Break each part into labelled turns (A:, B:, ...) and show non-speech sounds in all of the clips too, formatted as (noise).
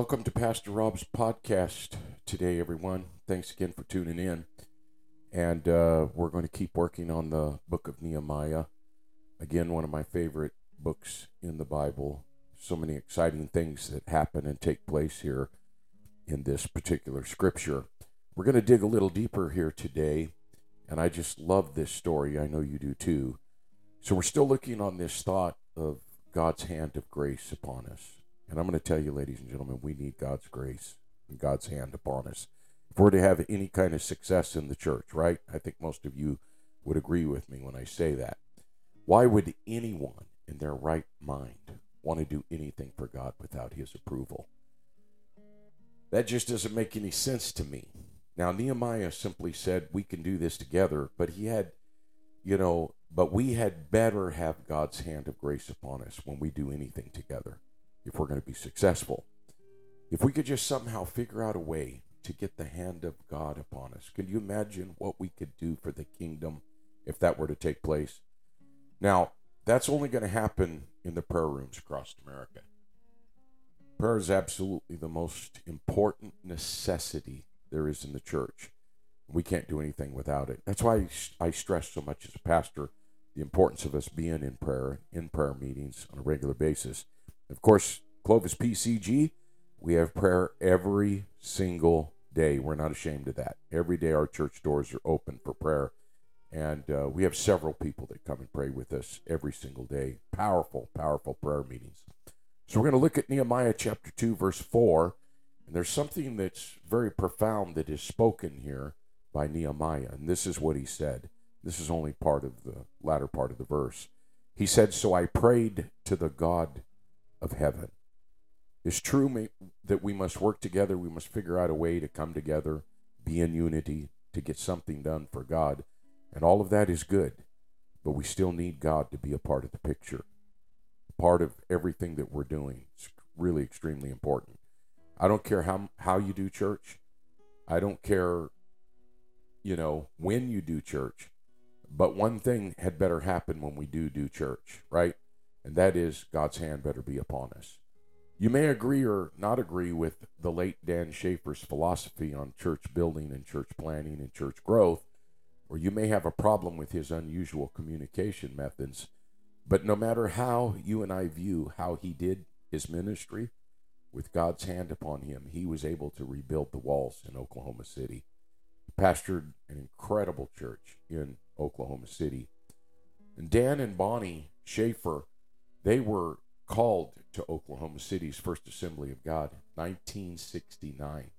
A: Welcome to Pastor Rob's podcast today, everyone. Thanks again for tuning in. And uh, we're going to keep working on the book of Nehemiah. Again, one of my favorite books in the Bible. So many exciting things that happen and take place here in this particular scripture. We're going to dig a little deeper here today. And I just love this story. I know you do too. So we're still looking on this thought of God's hand of grace upon us. And I'm going to tell you, ladies and gentlemen, we need God's grace and God's hand upon us. If we're to have any kind of success in the church, right? I think most of you would agree with me when I say that. Why would anyone in their right mind want to do anything for God without his approval? That just doesn't make any sense to me. Now, Nehemiah simply said, We can do this together, but he had, you know, but we had better have God's hand of grace upon us when we do anything together if we're going to be successful. If we could just somehow figure out a way to get the hand of God upon us, can you imagine what we could do for the kingdom if that were to take place? Now, that's only going to happen in the prayer rooms across America. Prayer is absolutely the most important necessity there is in the church. We can't do anything without it. That's why I stress so much as a pastor the importance of us being in prayer, in prayer meetings on a regular basis. Of course, Clovis PCG, we have prayer every single day. We're not ashamed of that. Every day our church doors are open for prayer. And uh, we have several people that come and pray with us every single day. Powerful, powerful prayer meetings. So we're going to look at Nehemiah chapter 2, verse 4. And there's something that's very profound that is spoken here by Nehemiah. And this is what he said. This is only part of the latter part of the verse. He said, So I prayed to the God of heaven. It's true that we must work together. We must figure out a way to come together, be in unity, to get something done for God. And all of that is good. But we still need God to be a part of the picture, part of everything that we're doing. It's really extremely important. I don't care how, how you do church. I don't care, you know, when you do church. But one thing had better happen when we do do church, right? And that is God's hand better be upon us. You may agree or not agree with the late Dan Sheaffer's philosophy on church building and church planning and church growth, or you may have a problem with his unusual communication methods. But no matter how you and I view how he did his ministry, with God's hand upon him, he was able to rebuild the walls in Oklahoma City. He pastored an incredible church in Oklahoma City. And Dan and Bonnie Sheaffer they were called to Oklahoma City's First Assembly of God, 1969.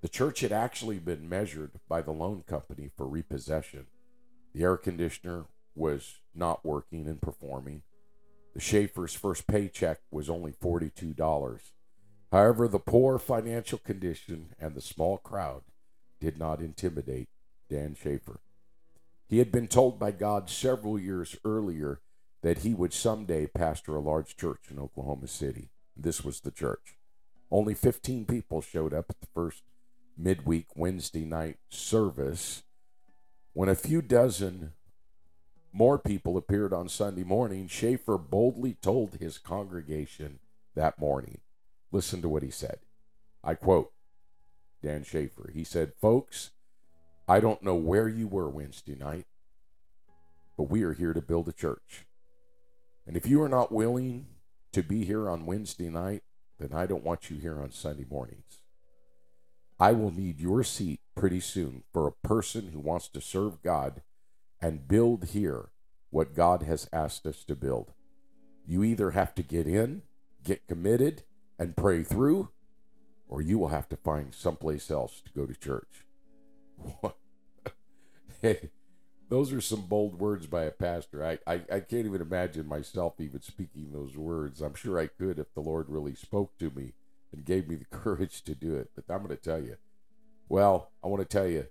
A: The church had actually been measured by the loan company for repossession. The air conditioner was not working and performing. The Sheaffer's first paycheck was only $42. However, the poor financial condition and the small crowd did not intimidate Dan Sheaffer. He had been told by God several years earlier that he would someday pastor a large church in Oklahoma City. This was the church. Only 15 people showed up at the first midweek Wednesday night service. When a few dozen more people appeared on Sunday morning, Sheaffer boldly told his congregation that morning. Listen to what he said. I quote Dan Sheaffer. He said, Folks, I don't know where you were Wednesday night, but we are here to build a church. And if you are not willing to be here on Wednesday night, then I don't want you here on Sunday mornings. I will need your seat pretty soon for a person who wants to serve God and build here what God has asked us to build. You either have to get in, get committed, and pray through, or you will have to find someplace else to go to church. (laughs) those are some bold words by a pastor. I, I, I can't even imagine myself even speaking those words. I'm sure I could if the Lord really spoke to me and gave me the (laughs) courage to do it. But I'm going to tell you, well, I want to tell you,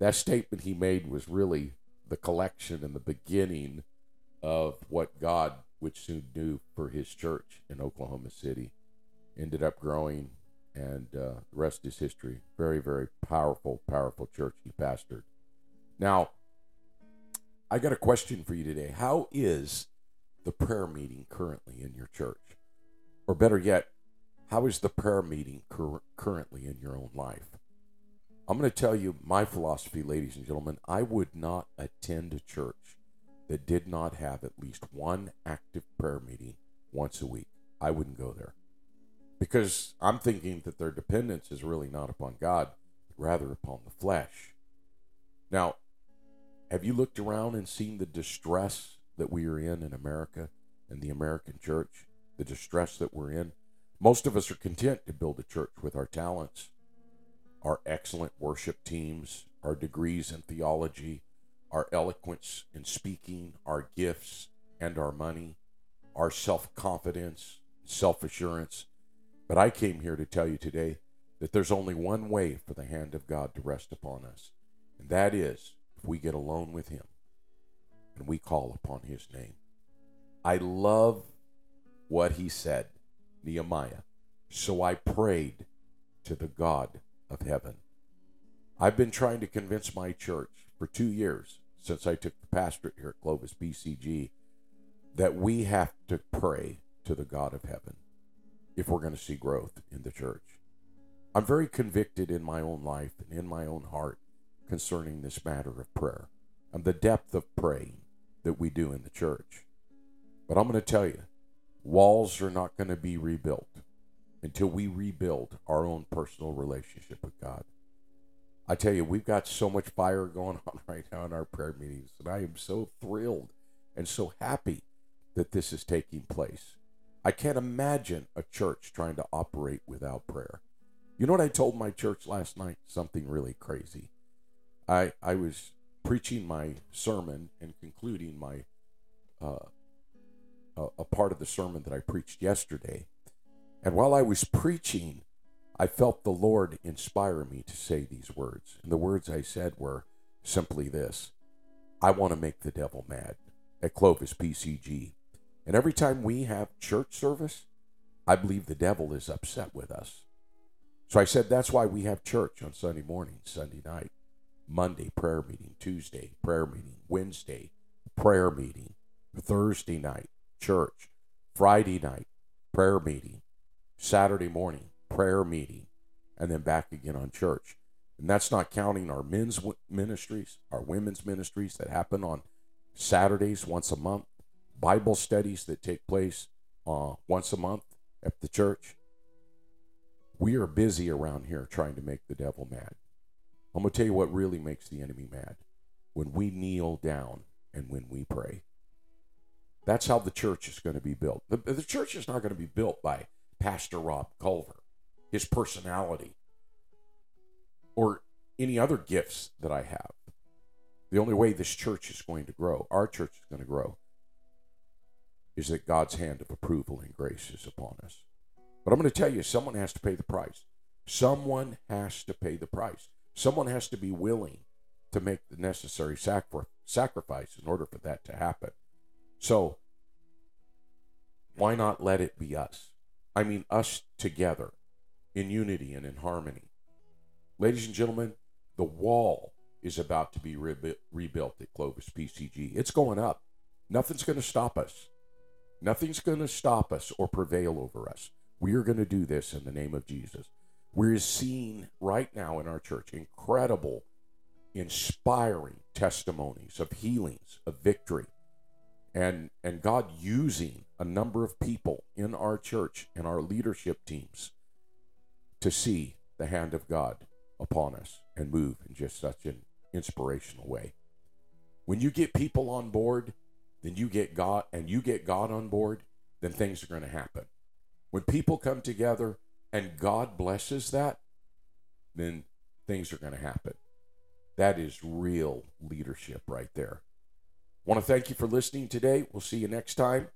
A: that statement he made was really the collection and the beginning of what God would soon do for his church in Oklahoma City. Ended up growing, and uh, the rest is history. Very, very powerful, powerful church he pastored. Now, I got a question for you today. How is the prayer meeting currently in your church? Or better yet, How is the prayer meeting cur- currently in your own life? I'm going to tell you my philosophy, ladies and gentlemen. I would not attend a church that did not have at least one active prayer meeting once a week. I wouldn't go there because I'm thinking that their dependence is really not upon God, rather upon the flesh. Now, have you looked around and seen the distress that we are in in America and the American church? The distress that we're in? Most of us are content to build a church with our talents, our excellent worship teams, our degrees in theology, our eloquence in speaking, our gifts and our money, our self confidence, self assurance. But I came here to tell you today that there's only one way for the hand of God to rest upon us, and that is we get alone with Him and we call upon His name. I love what He said, Nehemiah. So I prayed to the God of heaven. I've been trying to convince my church for two years since I took the pastorate here at Clovis PCG that we have to pray to the God of heaven if we're going to see growth in the church. I'm very convicted in my own life and in my own heart concerning this matter of prayer and the depth of praying that we do in the church. But I'm going to tell you, walls are not going to be rebuilt until we rebuild our own personal relationship with God. I tell you, we've got so much fire going (laughs) on right now in our prayer meetings, and I am so thrilled and so happy that this is taking place. I can't imagine a church trying to operate without prayer. You know what I told my church last night? Something really crazy. I I was preaching my sermon and concluding my uh, a, a part of the sermon that I preached yesterday, and while I was preaching, I felt the Lord inspire me to say these words. And the words I said were simply this: I want to make the devil mad at Clovis PCG. And every time we have church service, I believe the devil is upset with us. So I said that's why we have church on Sunday morning, Sunday night, Monday prayer meeting, Tuesday prayer meeting, Wednesday prayer meeting, Thursday night church, Friday night prayer meeting, Saturday morning prayer meeting, and then back again on church. And that's not counting our men's ministries, our women's ministries that happen on Saturdays once a month, Bible studies that take place uh, once a month at the church. We are busy around here trying to make the devil mad. I'm going to tell you what really makes the enemy mad when we kneel down and when we pray. That's how the church is going to be built. The, the church is not going to be built by Pastor Rob Culver, his personality, or any other gifts that I have. The only way this church is going to grow, our church is going to grow, is that God's hand of approval and grace is upon us. But I'm going to tell you, someone has to pay the price. Someone has to pay the price. Someone has to be willing to make the necessary sacri- sacrifice in order for that to happen. So, why not let it be us? I mean, us together in unity and in harmony. Ladies and gentlemen, the wall is about to be rebu- rebuilt at Clovis PCG. It's going up. Nothing's going to stop us. Nothing's going to stop us or prevail over us. We are going to do this in the name of Jesus. We're seeing right now in our church incredible, inspiring testimonies of healings, of victory, and, and God using a number of people in our church and our leadership teams to see the hand of God upon us and move in just such an inspirational way. When you get people on board, then you get God and you get God on board, then things are going to happen. When people come together and God blesses that, then things are going to happen. That is real leadership right there. Want to thank you for listening today. We'll see you next time.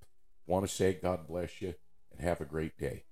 A: Want to say God bless you and have a great day.